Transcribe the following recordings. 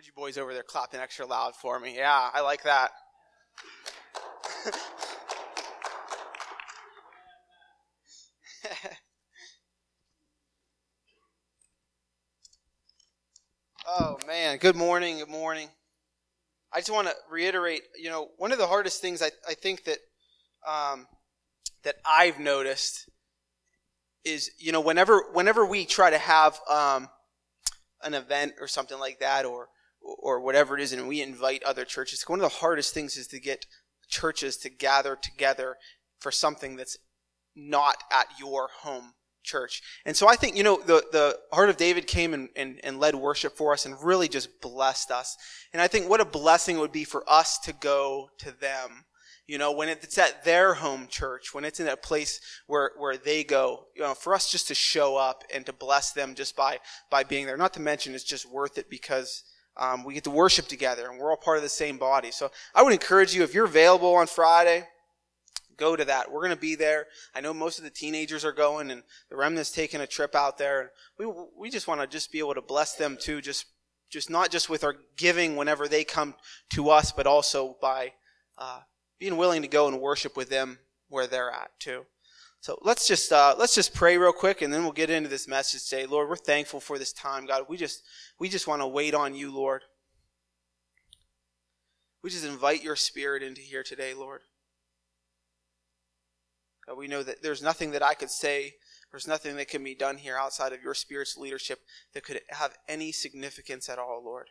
heard you boys over there clapping extra loud for me. Yeah, I like that. oh man, good morning, good morning. I just want to reiterate, you know, one of the hardest things I, I think that um, that I've noticed is, you know, whenever whenever we try to have um, an event or something like that, or or whatever it is, and we invite other churches. One of the hardest things is to get churches to gather together for something that's not at your home church. And so I think, you know, the, the Heart of David came and, and, and led worship for us and really just blessed us. And I think what a blessing it would be for us to go to them. You know, when it's at their home church, when it's in a place where, where they go, you know, for us just to show up and to bless them just by, by being there. Not to mention it's just worth it because um, we get to worship together and we're all part of the same body. So I would encourage you, if you're available on Friday, go to that. We're going to be there. I know most of the teenagers are going and the remnant's taking a trip out there. We, we just want to just be able to bless them too, just, just not just with our giving whenever they come to us, but also by, uh, being willing to go and worship with them where they're at too. So let's just uh, let's just pray real quick, and then we'll get into this message today. Lord, we're thankful for this time, God. We just we just want to wait on you, Lord. We just invite your Spirit into here today, Lord. God, we know that there's nothing that I could say, there's nothing that can be done here outside of your Spirit's leadership that could have any significance at all, Lord.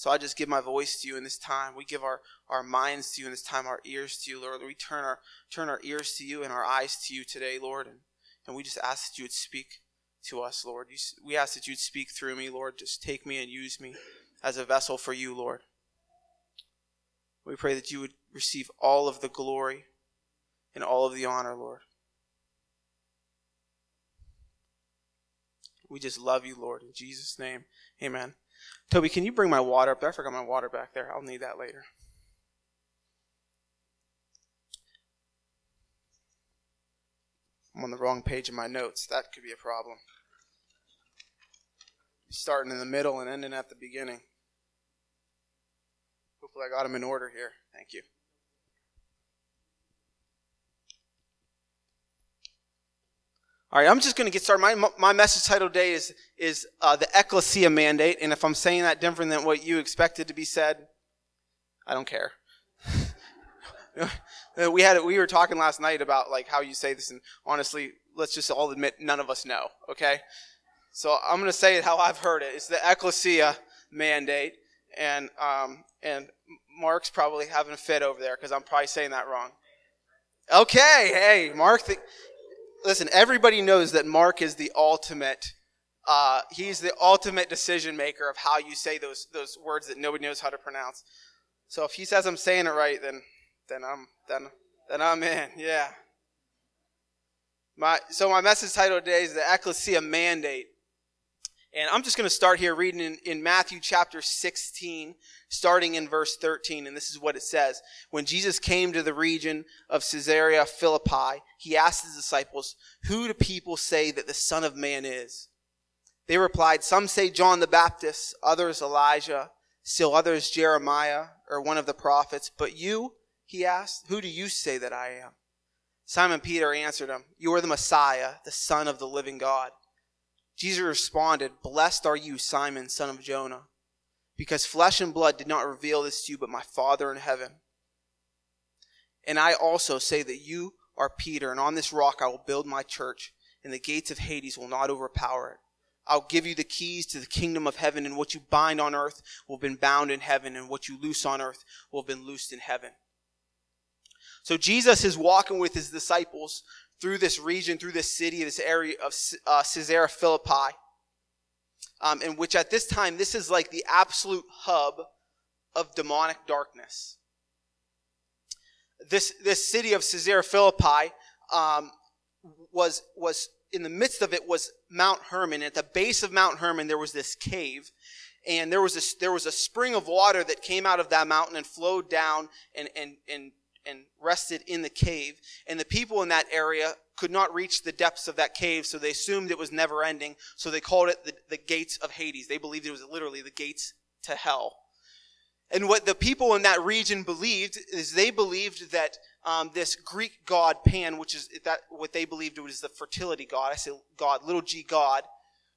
So I just give my voice to you in this time. We give our, our minds to you in this time, our ears to you, Lord. We turn our turn our ears to you and our eyes to you today, Lord. And, and we just ask that you would speak to us, Lord. You, we ask that you'd speak through me, Lord. Just take me and use me as a vessel for you, Lord. We pray that you would receive all of the glory and all of the honor, Lord. We just love you, Lord. In Jesus' name, amen. Toby, can you bring my water up there? I forgot my water back there. I'll need that later. I'm on the wrong page of my notes. That could be a problem. Starting in the middle and ending at the beginning. Hopefully, I got them in order here. Thank you. All right, I'm just going to get started. My, my message title today is, is uh, the Ekklesia Mandate. And if I'm saying that different than what you expected to be said, I don't care. we had we were talking last night about like how you say this, and honestly, let's just all admit none of us know. Okay, so I'm going to say it how I've heard it. It's the Ekklesia Mandate, and um, and Mark's probably having a fit over there because I'm probably saying that wrong. Okay, hey, Mark. Listen, everybody knows that Mark is the ultimate. Uh, he's the ultimate decision maker of how you say those those words that nobody knows how to pronounce. So if he says I'm saying it right, then then I'm then then I'm in. Yeah. My so my message title today is the Ekklesia Mandate. And I'm just going to start here reading in, in Matthew chapter 16, starting in verse 13. And this is what it says. When Jesus came to the region of Caesarea Philippi, he asked his disciples, Who do people say that the Son of Man is? They replied, Some say John the Baptist, others Elijah, still others Jeremiah, or one of the prophets. But you, he asked, Who do you say that I am? Simon Peter answered him, You are the Messiah, the Son of the living God. Jesus responded, Blessed are you, Simon, son of Jonah, because flesh and blood did not reveal this to you, but my Father in heaven. And I also say that you are Peter, and on this rock I will build my church, and the gates of Hades will not overpower it. I'll give you the keys to the kingdom of heaven, and what you bind on earth will have been bound in heaven, and what you loose on earth will have been loosed in heaven. So Jesus is walking with his disciples through this region, through this city, this area of uh, Caesarea Philippi, um, in which at this time, this is like the absolute hub of demonic darkness. This, this city of Caesarea Philippi um, was, was in the midst of it was Mount Hermon. At the base of Mount Hermon, there was this cave. And there was a, there was a spring of water that came out of that mountain and flowed down and, and, and and rested in the cave. And the people in that area could not reach the depths of that cave, so they assumed it was never ending. So they called it the, the gates of Hades. They believed it was literally the gates to hell. And what the people in that region believed is they believed that um, this Greek god Pan, which is that what they believed was the fertility god. I say God, little g god,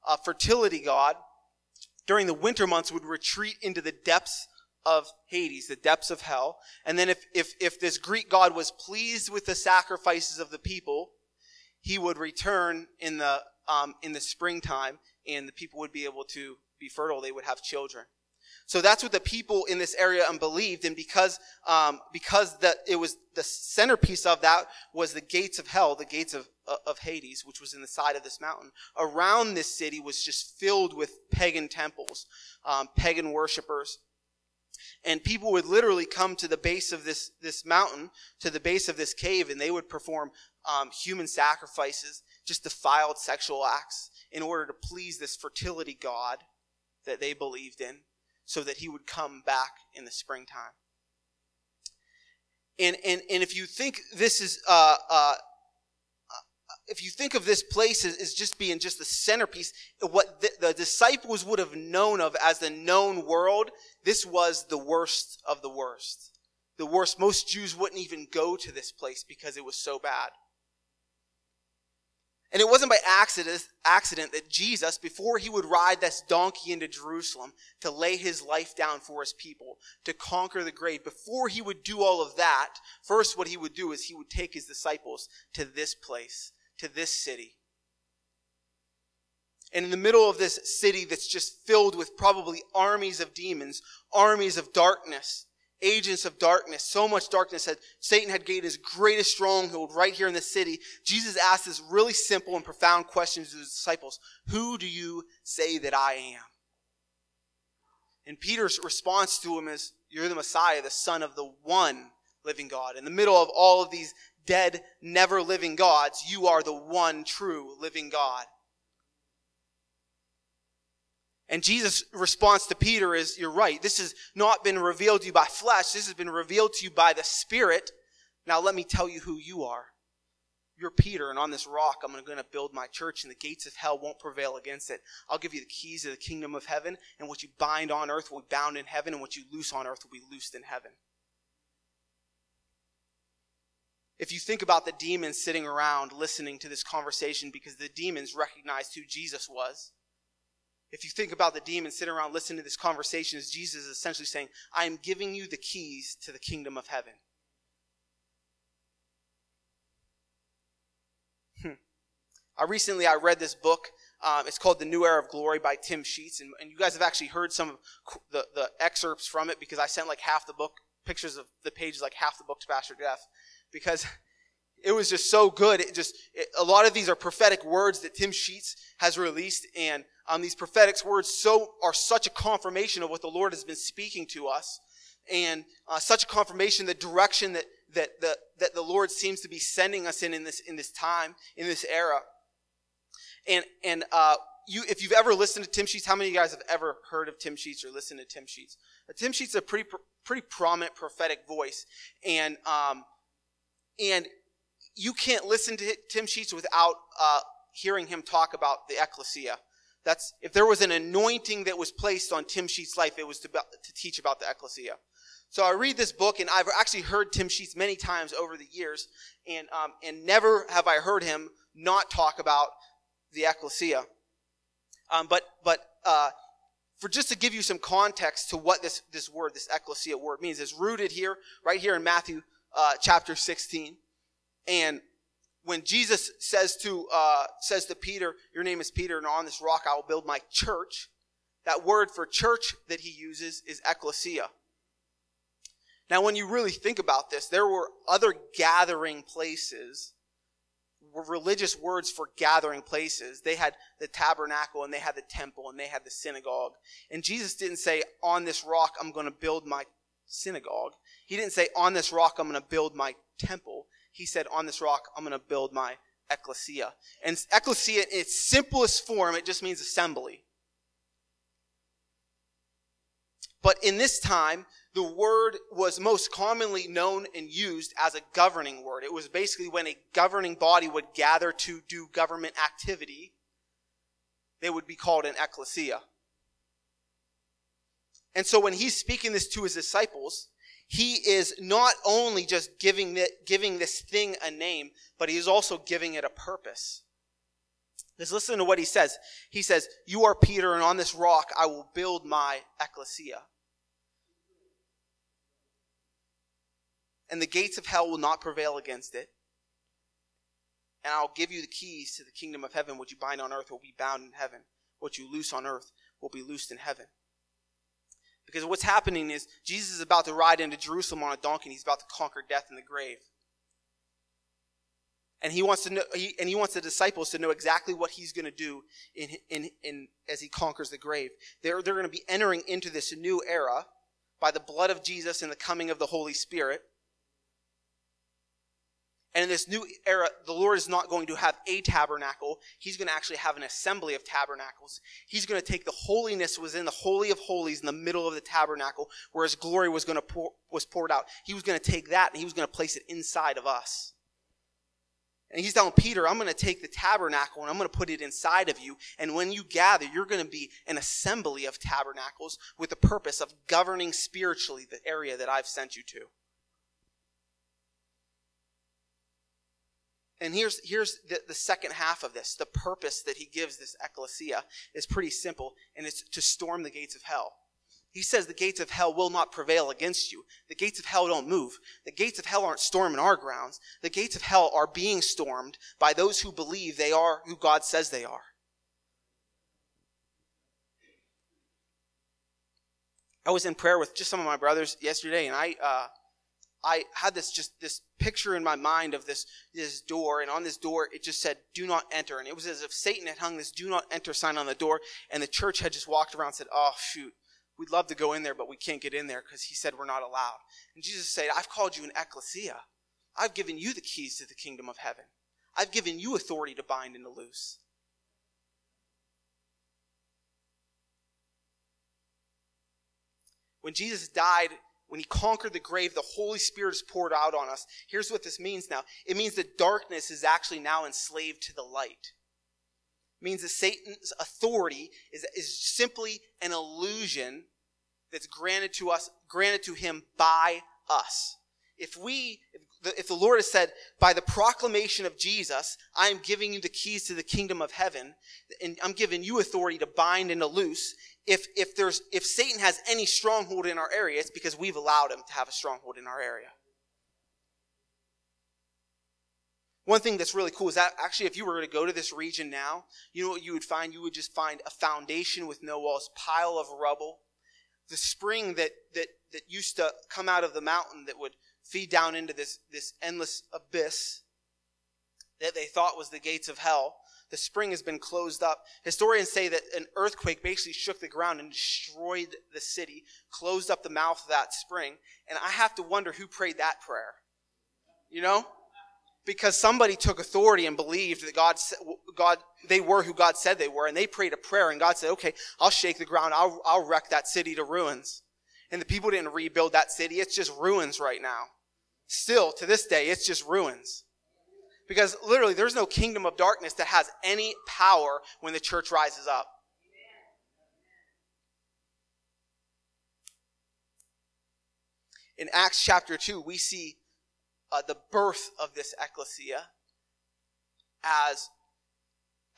uh, fertility god. During the winter months, would retreat into the depths of Hades, the depths of hell. And then if, if, if this Greek god was pleased with the sacrifices of the people, he would return in the, um, in the springtime and the people would be able to be fertile. They would have children. So that's what the people in this area believed. And because, um, because that it was the centerpiece of that was the gates of hell, the gates of, of Hades, which was in the side of this mountain. Around this city was just filled with pagan temples, um, pagan worshippers. And people would literally come to the base of this, this mountain, to the base of this cave, and they would perform um, human sacrifices, just defiled sexual acts, in order to please this fertility god that they believed in, so that he would come back in the springtime. And, and, and if you think this is uh, uh, if you think of this place as, just being just the centerpiece, what the, disciples would have known of as the known world, this was the worst of the worst. The worst. Most Jews wouldn't even go to this place because it was so bad. And it wasn't by accident, accident that Jesus, before he would ride this donkey into Jerusalem to lay his life down for his people, to conquer the grave, before he would do all of that, first what he would do is he would take his disciples to this place to this city. And in the middle of this city that's just filled with probably armies of demons, armies of darkness, agents of darkness, so much darkness that Satan had gained his greatest stronghold right here in the city, Jesus asked this really simple and profound question to his disciples Who do you say that I am? And Peter's response to him is, You're the Messiah, the Son of the one living God. In the middle of all of these dead, never living gods. You are the one true living God. And Jesus' response to Peter is, You're right. This has not been revealed to you by flesh. This has been revealed to you by the Spirit. Now let me tell you who you are. You're Peter, and on this rock I'm going to build my church, and the gates of hell won't prevail against it. I'll give you the keys of the kingdom of heaven, and what you bind on earth will be bound in heaven, and what you loose on earth will be loosed in heaven. if you think about the demons sitting around listening to this conversation because the demons recognized who Jesus was, if you think about the demons sitting around listening to this conversation, as Jesus is essentially saying, I am giving you the keys to the kingdom of heaven. Hmm. I recently I read this book. Um, it's called The New Era of Glory by Tim Sheets, and, and you guys have actually heard some of the, the excerpts from it because I sent like half the book, pictures of the pages, like half the book to Pastor Jeff because it was just so good. It just it, a lot of these are prophetic words that Tim Sheets has released, and um, these prophetic words so are such a confirmation of what the Lord has been speaking to us, and uh, such a confirmation the direction that that the that the Lord seems to be sending us in in this in this time in this era, and and uh, you if you've ever listened to Tim Sheets, how many of you guys have ever heard of Tim Sheets or listened to Tim Sheets? Uh, Tim Sheets is a pretty pretty prominent prophetic voice, and um, and you can't listen to Tim Sheets without uh, hearing him talk about the ecclesia. That's if there was an anointing that was placed on Tim Sheets' life, it was to, to teach about the ecclesia. So I read this book, and I've actually heard Tim Sheets many times over the years, and um, and never have I heard him not talk about the ecclesia. Um, but but uh, for just to give you some context to what this this word, this ecclesia word means, is rooted here, right here in Matthew uh, chapter 16. And when Jesus says to, uh, says to Peter, your name is Peter, and on this rock I will build my church, that word for church that he uses is ecclesia. Now, when you really think about this, there were other gathering places, were religious words for gathering places. They had the tabernacle and they had the temple and they had the synagogue. And Jesus didn't say, on this rock I'm going to build my synagogue. He didn't say, on this rock I'm going to build my temple. He said, on this rock I'm going to build my ecclesia. And ecclesia, in its simplest form, it just means assembly. But in this time, the word was most commonly known and used as a governing word. It was basically when a governing body would gather to do government activity, they would be called an ecclesia. And so when he's speaking this to his disciples, he is not only just giving, the, giving this thing a name, but he is also giving it a purpose. Let's listen to what he says. He says, You are Peter, and on this rock I will build my ecclesia. And the gates of hell will not prevail against it. And I'll give you the keys to the kingdom of heaven. What you bind on earth will be bound in heaven. What you loose on earth will be loosed in heaven. Because what's happening is Jesus is about to ride into Jerusalem on a donkey and he's about to conquer death and the grave. And he wants to know, he, and he wants the disciples to know exactly what he's going to do in, in, in, as he conquers the grave. They're, they're going to be entering into this new era by the blood of Jesus and the coming of the Holy Spirit. And in this new era, the Lord is not going to have a tabernacle. He's going to actually have an assembly of tabernacles. He's going to take the holiness was in the holy of holies in the middle of the tabernacle, where his glory was going to pour, was poured out. He was going to take that and he was going to place it inside of us. And he's telling Peter, I'm going to take the tabernacle and I'm going to put it inside of you. And when you gather, you're going to be an assembly of tabernacles with the purpose of governing spiritually the area that I've sent you to. And here's, here's the, the second half of this. The purpose that he gives this ecclesia is pretty simple, and it's to storm the gates of hell. He says the gates of hell will not prevail against you. The gates of hell don't move. The gates of hell aren't storming our grounds. The gates of hell are being stormed by those who believe they are who God says they are. I was in prayer with just some of my brothers yesterday, and I, uh, I had this just this picture in my mind of this this door, and on this door it just said "Do not enter," and it was as if Satan had hung this "Do not enter" sign on the door, and the church had just walked around and said, "Oh shoot, we'd love to go in there, but we can't get in there because he said we're not allowed." And Jesus said, "I've called you an ecclesia. I've given you the keys to the kingdom of heaven. I've given you authority to bind and to loose." When Jesus died when he conquered the grave, the Holy Spirit is poured out on us. Here's what this means now it means that darkness is actually now enslaved to the light. It means that Satan's authority is, is simply an illusion that's granted to us, granted to him by us. If we, if the, if the Lord has said, by the proclamation of Jesus, I am giving you the keys to the kingdom of heaven, and I'm giving you authority to bind and to loose, if, if there's, if Satan has any stronghold in our area, it's because we've allowed him to have a stronghold in our area. One thing that's really cool is that actually, if you were to go to this region now, you know what you would find? You would just find a foundation with no walls, pile of rubble. The spring that, that, that used to come out of the mountain that would feed down into this, this endless abyss that they thought was the gates of hell the spring has been closed up. Historians say that an earthquake basically shook the ground and destroyed the city, closed up the mouth of that spring. And I have to wonder who prayed that prayer. You know? Because somebody took authority and believed that God, God, they were who God said they were, and they prayed a prayer, and God said, okay, I'll shake the ground, I'll, I'll wreck that city to ruins. And the people didn't rebuild that city, it's just ruins right now. Still, to this day, it's just ruins. Because literally, there's no kingdom of darkness that has any power when the church rises up. In Acts chapter 2, we see uh, the birth of this ecclesia as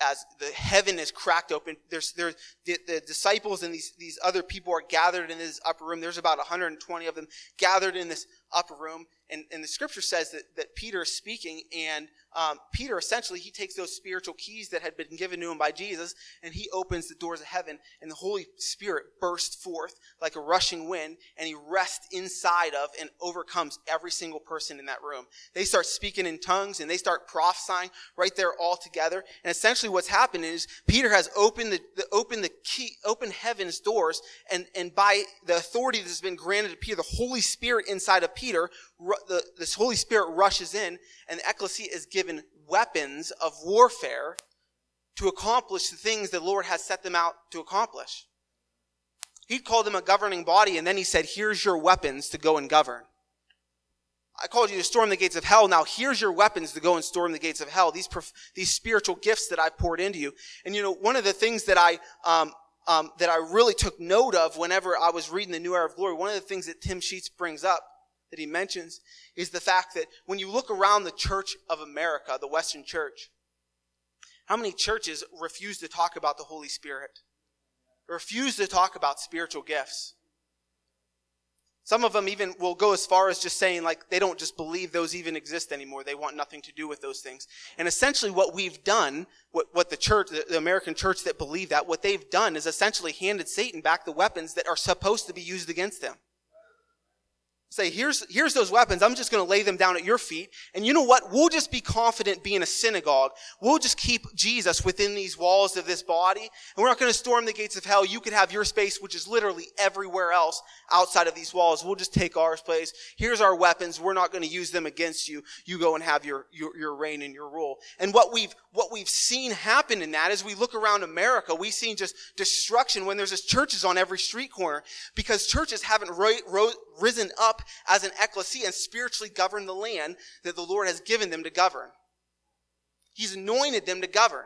as the heaven is cracked open. There's there's the, the, disciples and these these other people are gathered in this upper room. There's about 120 of them gathered in this upper room and, and the scripture says that, that peter is speaking and um, Peter essentially he takes those spiritual keys that had been given to him by Jesus and he opens the doors of heaven and the Holy Spirit bursts forth like a rushing wind and he rests inside of and overcomes every single person in that room. They start speaking in tongues and they start prophesying right there all together. And essentially what's happened is Peter has opened the, the opened the key, opened heaven's doors and, and by the authority that's been granted to Peter, the Holy Spirit inside of Peter, the, this Holy Spirit rushes in and the ecclesia is given weapons of warfare to accomplish the things the Lord has set them out to accomplish. He called them a governing body, and then he said, Here's your weapons to go and govern. I called you to storm the gates of hell. Now here's your weapons to go and storm the gates of hell. These, these spiritual gifts that I've poured into you. And you know, one of the things that I, um, um, that I really took note of whenever I was reading the New Era of Glory, one of the things that Tim Sheets brings up, that he mentions, is the fact that when you look around the church of America, the Western church, how many churches refuse to talk about the Holy Spirit? Refuse to talk about spiritual gifts? Some of them even will go as far as just saying like they don't just believe those even exist anymore. They want nothing to do with those things. And essentially what we've done, what, what the church, the, the American church that believe that, what they've done is essentially handed Satan back the weapons that are supposed to be used against them say, here's, here's those weapons. I'm just going to lay them down at your feet. And you know what? We'll just be confident being a synagogue. We'll just keep Jesus within these walls of this body. And we're not going to storm the gates of hell. You can have your space, which is literally everywhere else outside of these walls. We'll just take our place. Here's our weapons. We're not going to use them against you. You go and have your, your, your reign and your rule. And what we've, what we've seen happen in that is we look around America, we've seen just destruction when there's just churches on every street corner because churches haven't ro- ro- risen up as an ecclesia and spiritually govern the land that the Lord has given them to govern. He's anointed them to govern.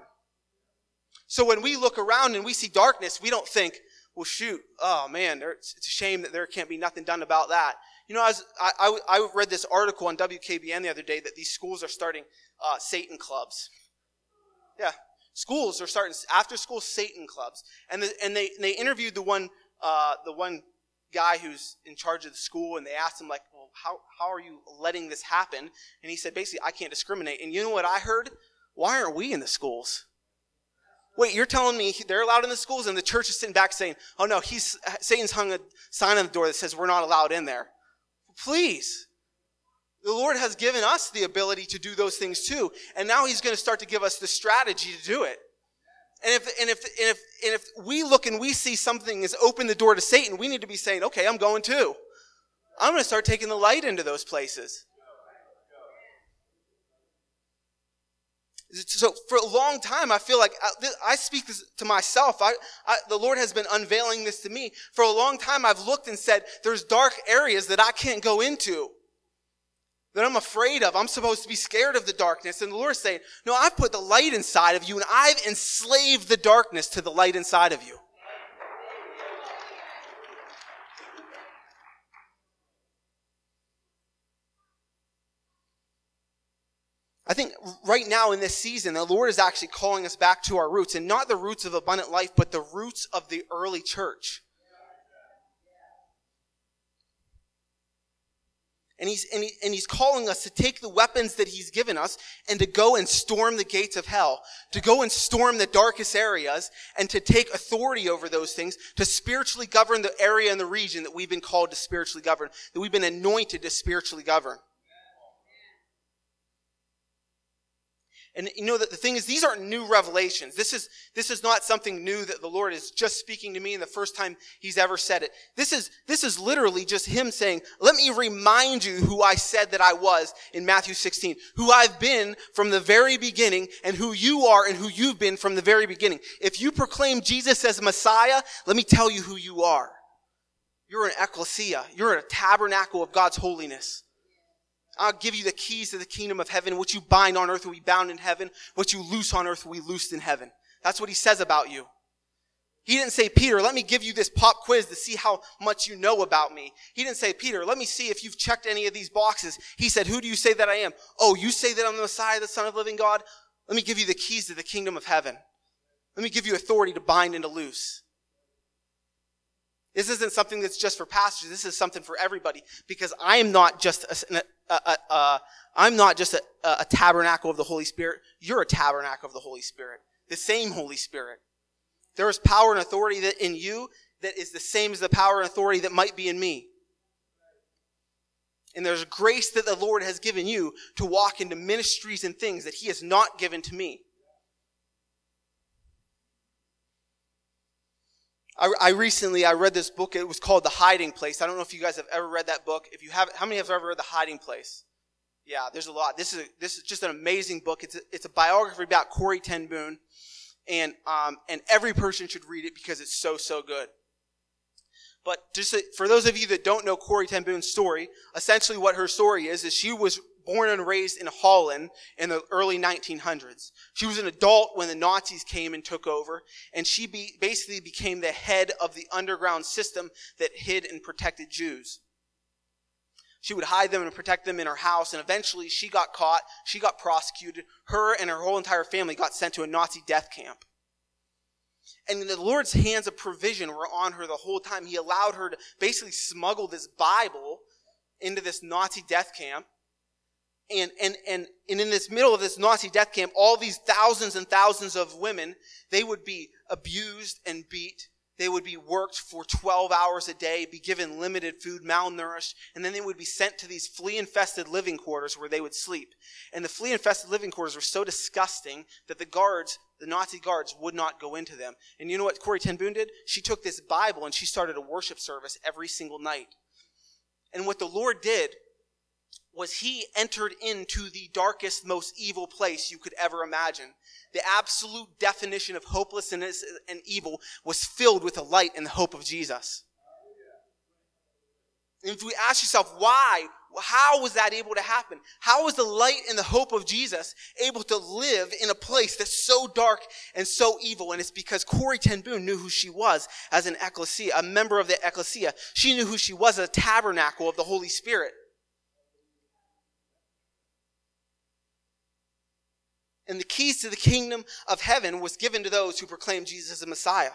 So when we look around and we see darkness, we don't think, well, shoot, oh man, it's a shame that there can't be nothing done about that. You know, I, was, I, I, read this article on WKBN the other day that these schools are starting uh, Satan clubs. Yeah, schools are starting after school Satan clubs, and the, and they they interviewed the one uh, the one guy who's in charge of the school and they asked him like well how, how are you letting this happen? And he said basically i can't discriminate. And you know what i heard? Why aren't we in the schools? Wait you're telling me they're allowed in the schools and the church is sitting back saying oh no he's satan's hung a sign on the door that says we're not allowed in there. Please. The lord has given us the ability to do those things too and now he's going to start to give us the strategy to do it and if, and if, and if, and if we look and we see something has opened the door to Satan, we need to be saying, okay, I'm going too. I'm going to start taking the light into those places. So for a long time, I feel like uh, I, I speak this to myself. I, I, the Lord has been unveiling this to me. For a long time, I've looked and said, there's dark areas that I can't go into that I'm afraid of. I'm supposed to be scared of the darkness. And the Lord is saying, no, I've put the light inside of you and I've enslaved the darkness to the light inside of you. I think right now in this season, the Lord is actually calling us back to our roots and not the roots of abundant life, but the roots of the early church. And he's, and, he, and he's calling us to take the weapons that he's given us and to go and storm the gates of hell, to go and storm the darkest areas and to take authority over those things, to spiritually govern the area and the region that we've been called to spiritually govern, that we've been anointed to spiritually govern. And you know that the thing is, these aren't new revelations. This is, this is not something new that the Lord is just speaking to me in the first time He's ever said it. This is, this is literally just Him saying, let me remind you who I said that I was in Matthew 16, who I've been from the very beginning and who you are and who you've been from the very beginning. If you proclaim Jesus as Messiah, let me tell you who you are. You're an ecclesia. You're a tabernacle of God's holiness. I'll give you the keys to the kingdom of heaven. What you bind on earth will be bound in heaven. What you loose on earth will be loosed in heaven. That's what he says about you. He didn't say, Peter, let me give you this pop quiz to see how much you know about me. He didn't say, Peter, let me see if you've checked any of these boxes. He said, who do you say that I am? Oh, you say that I'm the Messiah, the Son of the living God? Let me give you the keys to the kingdom of heaven. Let me give you authority to bind and to loose. This isn't something that's just for pastors. This is something for everybody because I am not just a, a, a, I'm not just a, a tabernacle of the Holy Spirit. You're a tabernacle of the Holy Spirit. The same Holy Spirit. There is power and authority that in you that is the same as the power and authority that might be in me. And there's grace that the Lord has given you to walk into ministries and things that He has not given to me. I, I, recently I read this book. It was called The Hiding Place. I don't know if you guys have ever read that book. If you have, how many have ever read The Hiding Place? Yeah, there's a lot. This is a, this is just an amazing book. It's a, it's a biography about Corrie ten Boom, and um, and every person should read it because it's so so good. But just for those of you that don't know Corrie ten Boom's story, essentially what her story is, is she was born and raised in Holland in the early 1900s. She was an adult when the Nazis came and took over, and she be, basically became the head of the underground system that hid and protected Jews. She would hide them and protect them in her house, and eventually she got caught, she got prosecuted, her and her whole entire family got sent to a Nazi death camp. And the Lord's hands of provision were on her the whole time. He allowed her to basically smuggle this Bible into this Nazi death camp. And, and, and, and in this middle of this Nazi death camp, all these thousands and thousands of women, they would be abused and beat. They would be worked for 12 hours a day, be given limited food, malnourished, and then they would be sent to these flea infested living quarters where they would sleep. And the flea infested living quarters were so disgusting that the guards the Nazi guards would not go into them. And you know what Corrie ten Boom did? She took this Bible and she started a worship service every single night. And what the Lord did was he entered into the darkest, most evil place you could ever imagine. The absolute definition of hopelessness and evil was filled with the light and the hope of Jesus. And if we ask yourself, why? How was that able to happen? How was the light and the hope of Jesus able to live in a place that's so dark and so evil? And it's because Corrie ten Boom knew who she was as an ecclesia, a member of the ecclesia. She knew who she was as a tabernacle of the Holy Spirit. And the keys to the kingdom of heaven was given to those who proclaim Jesus as the Messiah.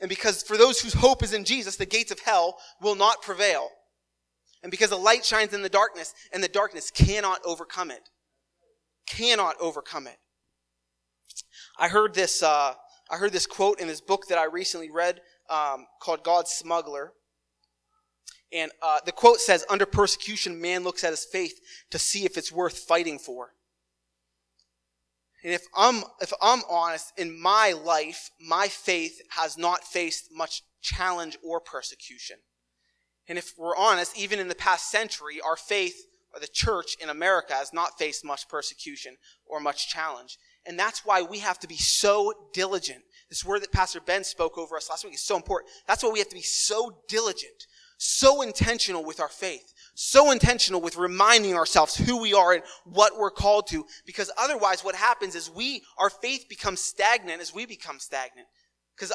And because for those whose hope is in Jesus, the gates of hell will not prevail. And because the light shines in the darkness, and the darkness cannot overcome it. Cannot overcome it. I heard this, uh, I heard this quote in this book that I recently read um, called God's Smuggler. And uh, the quote says, Under persecution, man looks at his faith to see if it's worth fighting for. And if I'm, if I'm honest, in my life, my faith has not faced much challenge or persecution. And if we're honest, even in the past century, our faith or the church in America has not faced much persecution or much challenge. And that's why we have to be so diligent. This word that Pastor Ben spoke over us last week is so important. That's why we have to be so diligent, so intentional with our faith, so intentional with reminding ourselves who we are and what we're called to. Because otherwise what happens is we, our faith becomes stagnant as we become stagnant. Because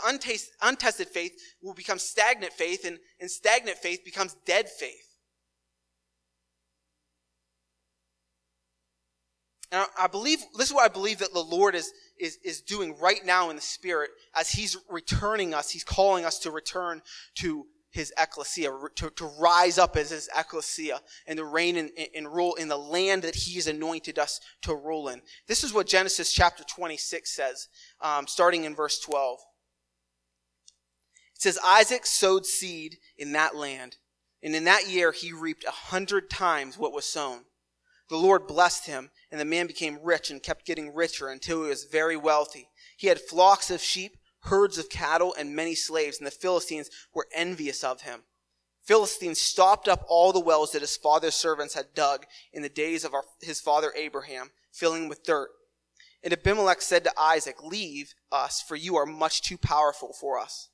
untested faith will become stagnant faith, and, and stagnant faith becomes dead faith. And I believe, this is what I believe that the Lord is, is, is doing right now in the Spirit as He's returning us. He's calling us to return to His ecclesia, to, to rise up as His ecclesia and to reign and, and rule in the land that He has anointed us to rule in. This is what Genesis chapter 26 says, um, starting in verse 12. It says, Isaac sowed seed in that land, and in that year he reaped a hundred times what was sown. The Lord blessed him, and the man became rich and kept getting richer until he was very wealthy. He had flocks of sheep, herds of cattle, and many slaves, and the Philistines were envious of him. Philistines stopped up all the wells that his father's servants had dug in the days of our, his father Abraham, filling with dirt. And Abimelech said to Isaac, Leave us, for you are much too powerful for us.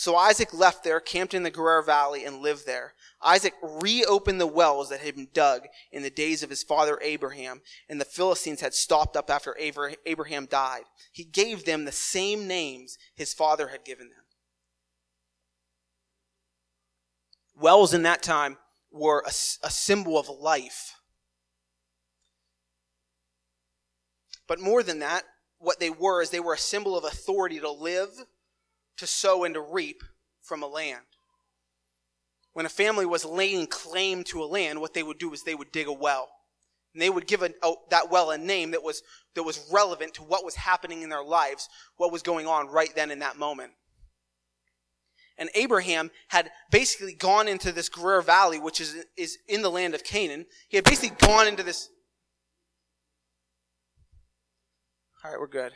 So Isaac left there, camped in the Gerar Valley, and lived there. Isaac reopened the wells that had been dug in the days of his father Abraham, and the Philistines had stopped up after Abraham died. He gave them the same names his father had given them. Wells in that time were a, a symbol of life. But more than that, what they were is they were a symbol of authority to live to sow and to reap from a land. When a family was laying claim to a land, what they would do is they would dig a well. And they would give a, a, that well a name that was, that was relevant to what was happening in their lives, what was going on right then in that moment. And Abraham had basically gone into this Gerar Valley, which is, is in the land of Canaan. He had basically gone into this. All right, we're good.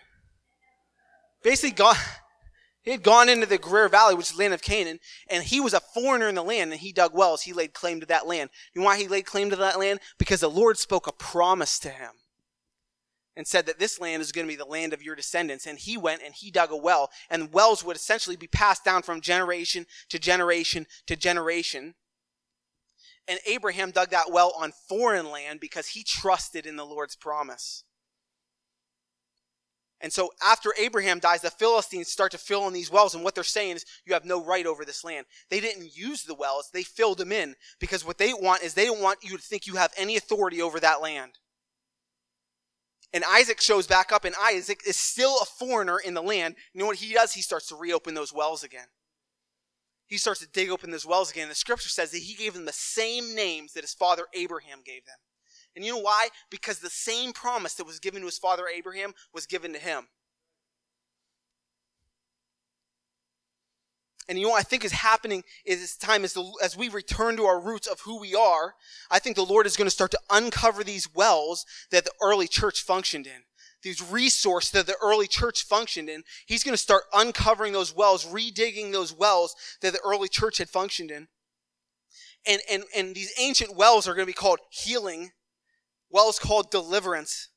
Basically, gone, he had gone into the Gerar Valley, which is the land of Canaan, and he was a foreigner in the land, and he dug wells. He laid claim to that land. You know why he laid claim to that land? Because the Lord spoke a promise to him. and said that this land is going to be the land of your descendants. And he went and he dug a well, and wells would essentially be passed down from generation to generation to generation. And Abraham dug that well on foreign land because he trusted in the Lord's promise. And so after Abraham dies, the Philistines start to fill in these wells. And what they're saying is, you have no right over this land. They didn't use the wells, they filled them in because what they want is they don't want you to think you have any authority over that land. And Isaac shows back up, and Isaac is still a foreigner in the land. You know what he does? He starts to reopen those wells again. He starts to dig open those wells again. The scripture says that he gave them the same names that his father Abraham gave them. And you know why? Because the same promise that was given to his father Abraham was given to him. And you know what I think is happening is this time as, the, as we return to our roots of who we are, I think the Lord is going to start to uncover these wells that the early church functioned in. These resources that the early church functioned in. He's going to start uncovering those wells, redigging those wells that the early church had functioned in. And, and, and these ancient wells are going to be called healing well is called deliverance.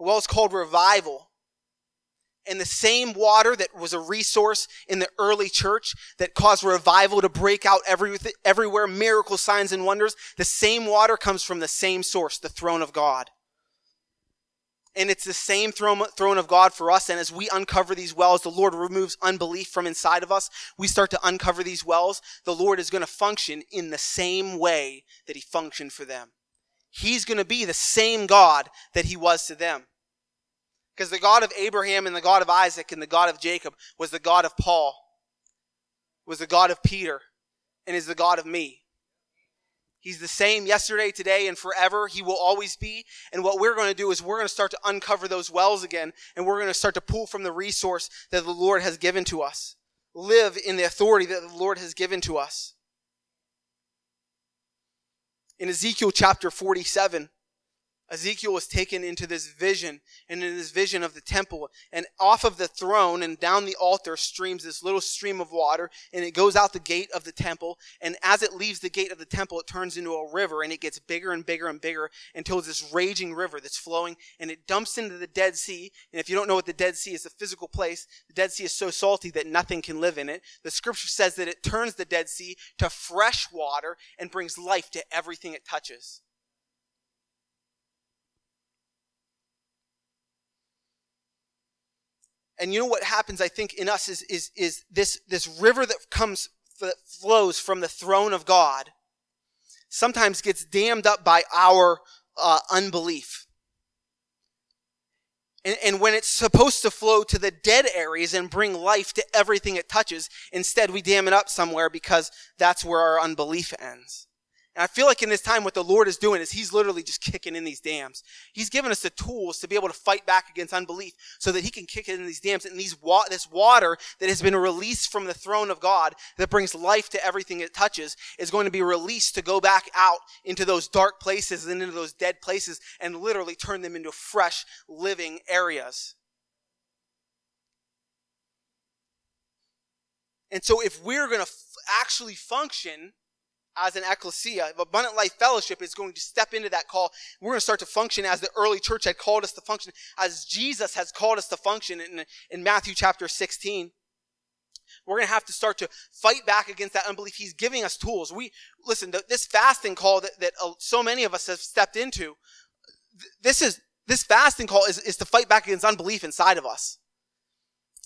Well is called revival. And the same water that was a resource in the early church that caused revival to break out every, everywhere, miracle signs and wonders, the same water comes from the same source, the throne of God. And it's the same throne, throne of God for us. And as we uncover these wells, the Lord removes unbelief from inside of us. We start to uncover these wells. The Lord is going to function in the same way that He functioned for them he's going to be the same God that he was to them. Because the God of Abraham and the God of Isaac and the God of Jacob was the God of Paul, was the God of Peter, and is the God of me. He's the same yesterday, today, and forever. He will always be. And what we're going to do is we're going to start to uncover those wells again, and we're going to start to pull from the resource that the Lord has given to us. Live in the authority that the Lord has given to us in Ezekiel chapter 47, Ezekiel was taken into this vision, and in this vision of the temple, and off of the throne and down the altar streams this little stream of water, and it goes out the gate of the temple, and as it leaves the gate of the temple, it turns into a river, and it gets bigger and bigger and bigger until it's this raging river that's flowing, and it dumps into the Dead Sea. And if you don't know what the Dead Sea is, a physical place, the Dead Sea is so salty that nothing can live in it. The scripture says that it turns the Dead Sea to fresh water and brings life to everything it touches. And you know what happens, I think, in us is, is, is this, this river that comes, that flows from the throne of God sometimes gets dammed up by our uh, unbelief. And, and when it's supposed to flow to the dead areas and bring life to everything it touches, instead we dam it up somewhere because that's where our unbelief ends. And I feel like in this time, what the Lord is doing is He's literally just kicking in these dams. He's given us the tools to be able to fight back against unbelief so that He can kick in these dams. And these wa- this water that has been released from the throne of God that brings life to everything it touches is going to be released to go back out into those dark places and into those dead places and literally turn them into fresh, living areas. And so if we're going to f- actually function as an ecclesia, Abundant Life Fellowship is going to step into that call. We're going to start to function as the early church had called us to function, as Jesus has called us to function in, in Matthew chapter 16. We're going to have to start to fight back against that unbelief. He's giving us tools. We, listen, this fasting call that, that uh, so many of us have stepped into, this is, this fasting call is, is to fight back against unbelief inside of us.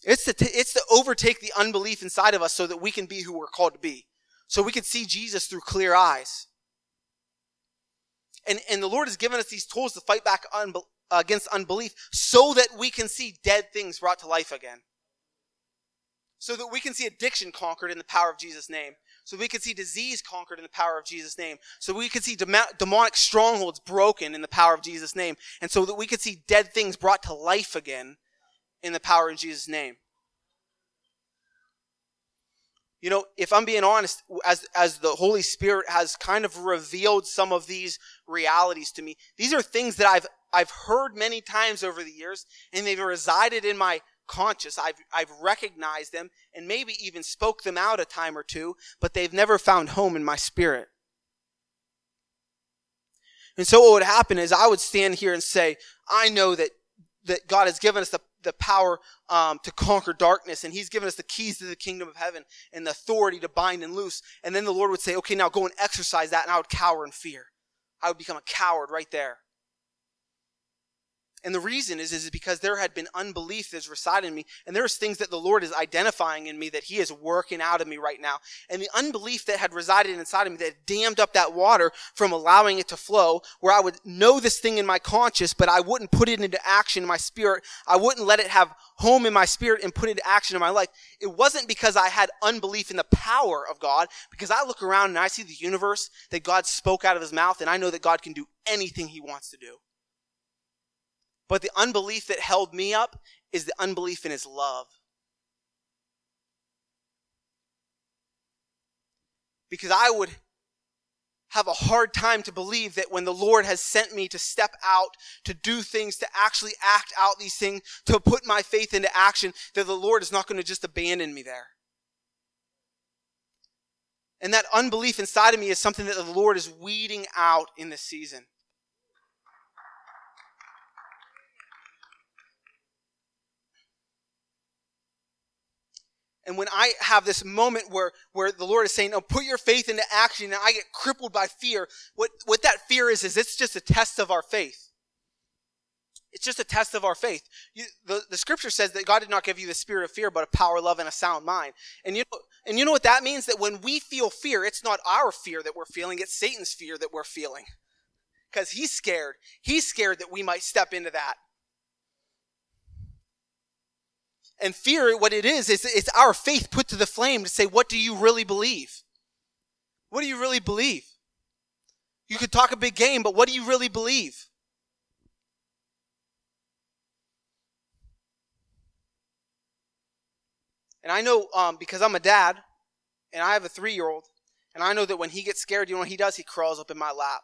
It's to, t- it's to overtake the unbelief inside of us so that we can be who we're called to be so we can see Jesus through clear eyes. And, and the Lord has given us these tools to fight back unbe- against unbelief so that we can see dead things brought to life again. So that we can see addiction conquered in the power of Jesus' name. So we can see disease conquered in the power of Jesus' name. So we can see demonic strongholds broken in the power of Jesus' name. And so that we can see dead things brought to life again in the power of Jesus' name. You know, if I'm being honest, as, as the Holy Spirit has kind of revealed some of these realities to me, these are things that I've, I've heard many times over the years, and they've resided in my conscious. I've, I've recognized them and maybe even spoke them out a time or two, but they've never found home in my spirit. And so what would happen is I would stand here and say, I know that that God has given us the, the power um, to conquer darkness, and He's given us the keys to the kingdom of heaven and the authority to bind and loose. And then the Lord would say, okay, now go and exercise that, and I would cower in fear. I would become a coward right there. And the reason is, is because there had been unbelief that's resided in me. And there's things that the Lord is identifying in me that He is working out of me right now. And the unbelief that had resided inside of me that dammed up that water from allowing it to flow, where I would know this thing in my conscious, but I wouldn't put it into action in my spirit. I wouldn't let it have home in my spirit and put it into action in my life. It wasn't because I had unbelief in the power of God, because I look around and I see the universe that God spoke out of His mouth, and I know that God can do anything He wants to do. But the unbelief that held me up is the unbelief in his love. Because I would have a hard time to believe that when the Lord has sent me to step out, to do things, to actually act out these things, to put my faith into action, that the Lord is not going to just abandon me there. And that unbelief inside of me is something that the Lord is weeding out in this season. And when I have this moment where, where the Lord is saying, Oh, put your faith into action, and I get crippled by fear, what, what that fear is, is it's just a test of our faith. It's just a test of our faith. You, the, the scripture says that God did not give you the spirit of fear, but a power, love, and a sound mind. And you know, and you know what that means? That when we feel fear, it's not our fear that we're feeling, it's Satan's fear that we're feeling. Because he's scared. He's scared that we might step into that. And fear, what it is, is it's our faith put to the flame to say, what do you really believe? What do you really believe? You could talk a big game, but what do you really believe? And I know um, because I'm a dad, and I have a three year old, and I know that when he gets scared, you know what he does? He crawls up in my lap.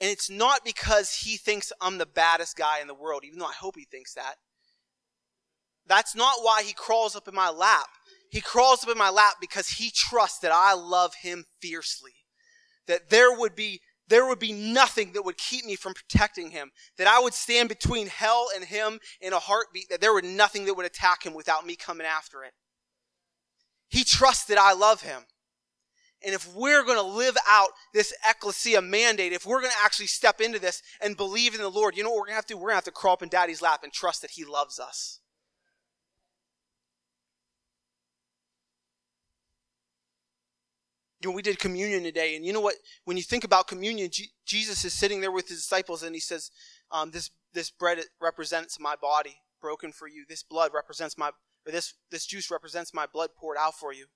And it's not because he thinks I'm the baddest guy in the world, even though I hope he thinks that. That's not why he crawls up in my lap. He crawls up in my lap because he trusts that I love him fiercely. That there would be there would be nothing that would keep me from protecting him. That I would stand between hell and him in a heartbeat. That there would nothing that would attack him without me coming after it. He trusts that I love him. And if we're going to live out this Ekklesia mandate, if we're going to actually step into this and believe in the Lord, you know what we're going to have to do? We're going to have to crawl up in daddy's lap and trust that he loves us. You know, we did communion today, and you know what? When you think about communion, G- Jesus is sitting there with his disciples, and he says, um, "This this bread represents my body broken for you. This blood represents my, or this this juice represents my blood poured out for you."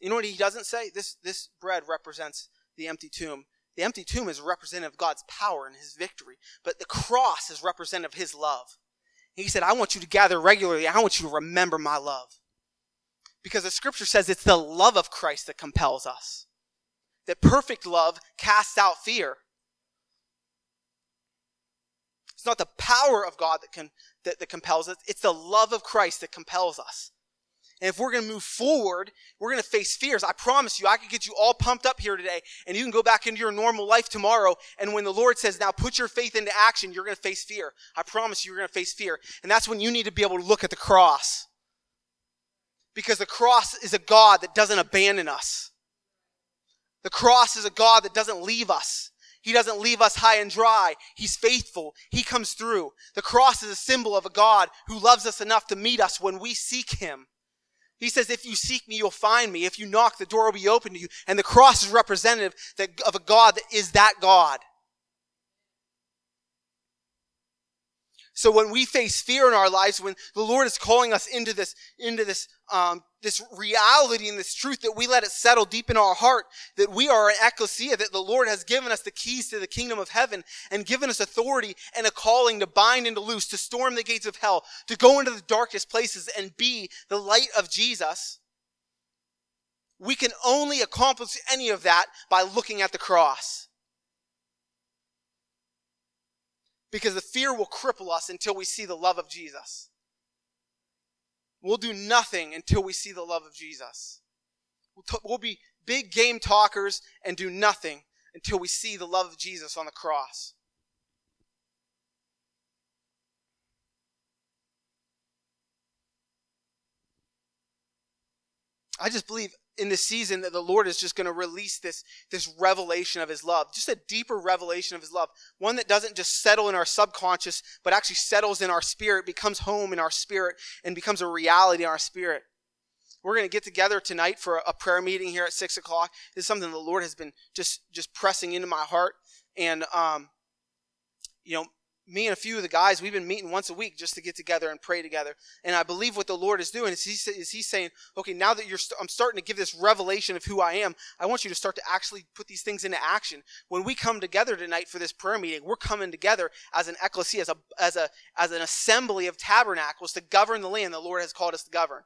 You know what he doesn't say? This this bread represents the empty tomb. The empty tomb is representative of God's power and His victory, but the cross is representative of His love. He said, "I want you to gather regularly. I want you to remember my love." Because the scripture says it's the love of Christ that compels us. That perfect love casts out fear. It's not the power of God that, can, that, that compels us, it's the love of Christ that compels us. And if we're going to move forward, we're going to face fears. I promise you, I could get you all pumped up here today, and you can go back into your normal life tomorrow. And when the Lord says, now put your faith into action, you're going to face fear. I promise you, you're going to face fear. And that's when you need to be able to look at the cross because the cross is a God that doesn't abandon us. The cross is a God that doesn't leave us. He doesn't leave us high and dry. He's faithful. He comes through. The cross is a symbol of a God who loves us enough to meet us when we seek Him. He says, if you seek me, you'll find me. If you knock, the door will be open to you. And the cross is representative of a God that is that God. So when we face fear in our lives, when the Lord is calling us into this, into this, um, this reality and this truth that we let it settle deep in our heart, that we are an Ekklesia, that the Lord has given us the keys to the kingdom of heaven and given us authority and a calling to bind and to loose, to storm the gates of hell, to go into the darkest places and be the light of Jesus. We can only accomplish any of that by looking at the cross. because the fear will cripple us until we see the love of Jesus. We'll do nothing until we see the love of Jesus. We'll, t- we'll be big game talkers and do nothing until we see the love of Jesus on the cross. I just believe in this season that the Lord is just going to release this, this revelation of his love, just a deeper revelation of his love. One that doesn't just settle in our subconscious, but actually settles in our spirit, becomes home in our spirit, and becomes a reality in our spirit. We're going to get together tonight for a prayer meeting here at six o'clock. This is something the Lord has been just, just pressing into my heart. And, um, you know, me and a few of the guys, we've been meeting once a week just to get together and pray together. And I believe what the Lord is doing is He's, is he's saying, okay, now that you're, st- I'm starting to give this revelation of who I am, I want you to start to actually put these things into action. When we come together tonight for this prayer meeting, we're coming together as an Ekklesia, as a, as a, as an assembly of tabernacles to govern the land the Lord has called us to govern.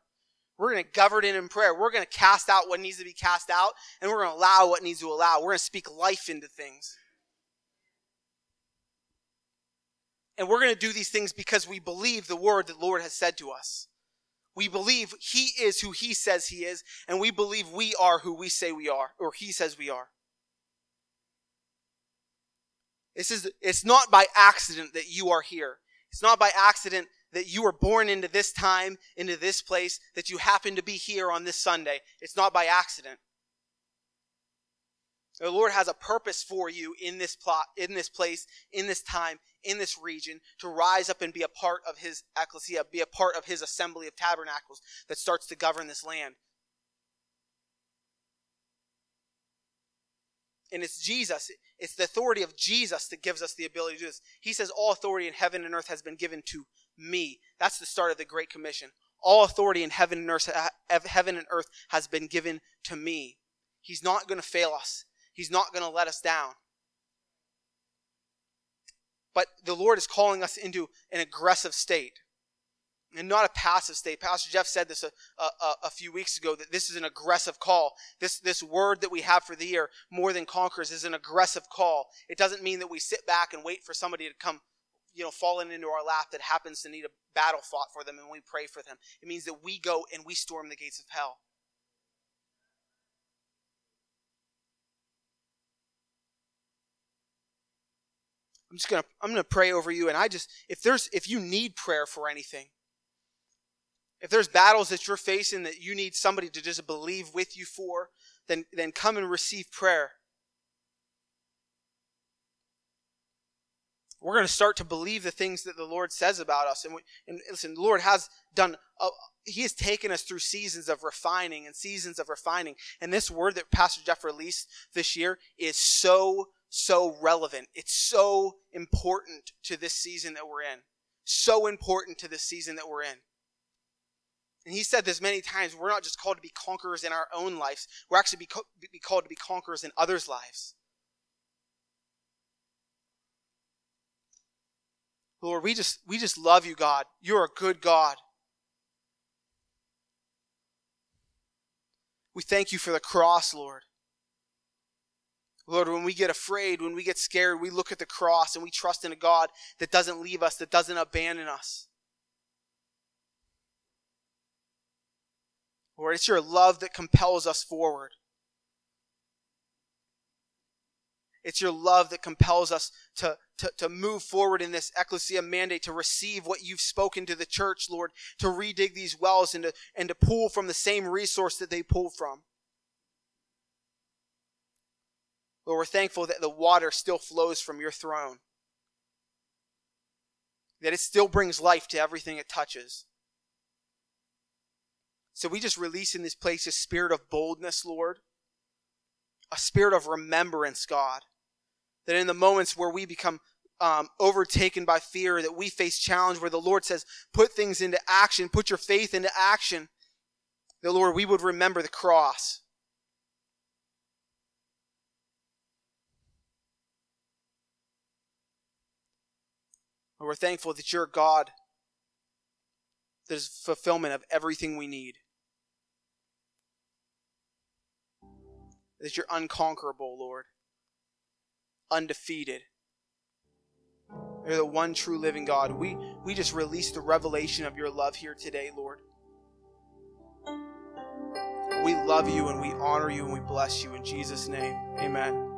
We're going to govern it in prayer. We're going to cast out what needs to be cast out, and we're going to allow what needs to allow. We're going to speak life into things. And we're going to do these things because we believe the word that Lord has said to us. We believe He is who He says He is, and we believe we are who we say we are, or He says we are. This is, it's not by accident that you are here. It's not by accident that you were born into this time, into this place, that you happen to be here on this Sunday. It's not by accident. The Lord has a purpose for you in this plot, in this place, in this time, in this region to rise up and be a part of his Ekklesia, be a part of his assembly of tabernacles that starts to govern this land. And it's Jesus, it's the authority of Jesus that gives us the ability to do this. He says, All authority in heaven and earth has been given to me. That's the start of the Great Commission. All authority in heaven and earth, heaven and earth has been given to me. He's not going to fail us. He's not going to let us down. But the Lord is calling us into an aggressive state and not a passive state. Pastor Jeff said this a, a, a, few weeks ago that this is an aggressive call. This, this word that we have for the year, more than conquerors, is an aggressive call. It doesn't mean that we sit back and wait for somebody to come, you know, falling into our lap that happens to need a battle fought for them and we pray for them. It means that we go and we storm the gates of hell. I'm just gonna I'm gonna pray over you, and I just if there's if you need prayer for anything, if there's battles that you're facing that you need somebody to just believe with you for, then then come and receive prayer. We're going to start to believe the things that the Lord says about us. And, we, and listen, the Lord has done, a, He has taken us through seasons of refining and seasons of refining. And this word that Pastor Jeff released this year is so so relevant. It's so important to this season that we're in. So important to this season that we're in. And he said this many times. We're not just called to be conquerors in our own lives. We're actually be, co- be called to be conquerors in others' lives. Lord, we just, we just love you, God. You're a good God. We thank you for the cross, Lord. Lord, when we get afraid, when we get scared, we look at the cross and we trust in a God that doesn't leave us, that doesn't abandon us. Lord, it's your love that compels us forward. It's your love that compels us to, to, to move forward in this Ekklesia mandate, to receive what you've spoken to the church, Lord, to redig these wells and to, and to pull from the same resource that they pulled from. Lord, we're thankful that the water still flows from your throne, that it still brings life to everything it touches. So we just release in this place a spirit of boldness, Lord, a spirit of remembrance, God, that in the moments where we become um, overtaken by fear, that we face challenge, where the Lord says, put things into action, put your faith into action, that, Lord, we would remember the cross. And we're thankful that you're God that is fulfillment of everything we need. That you're unconquerable, Lord. Undefeated. You're the one true living God. We, we just release the revelation of your love here today, Lord. We love you and we honor you and we bless you in Jesus' name. Amen.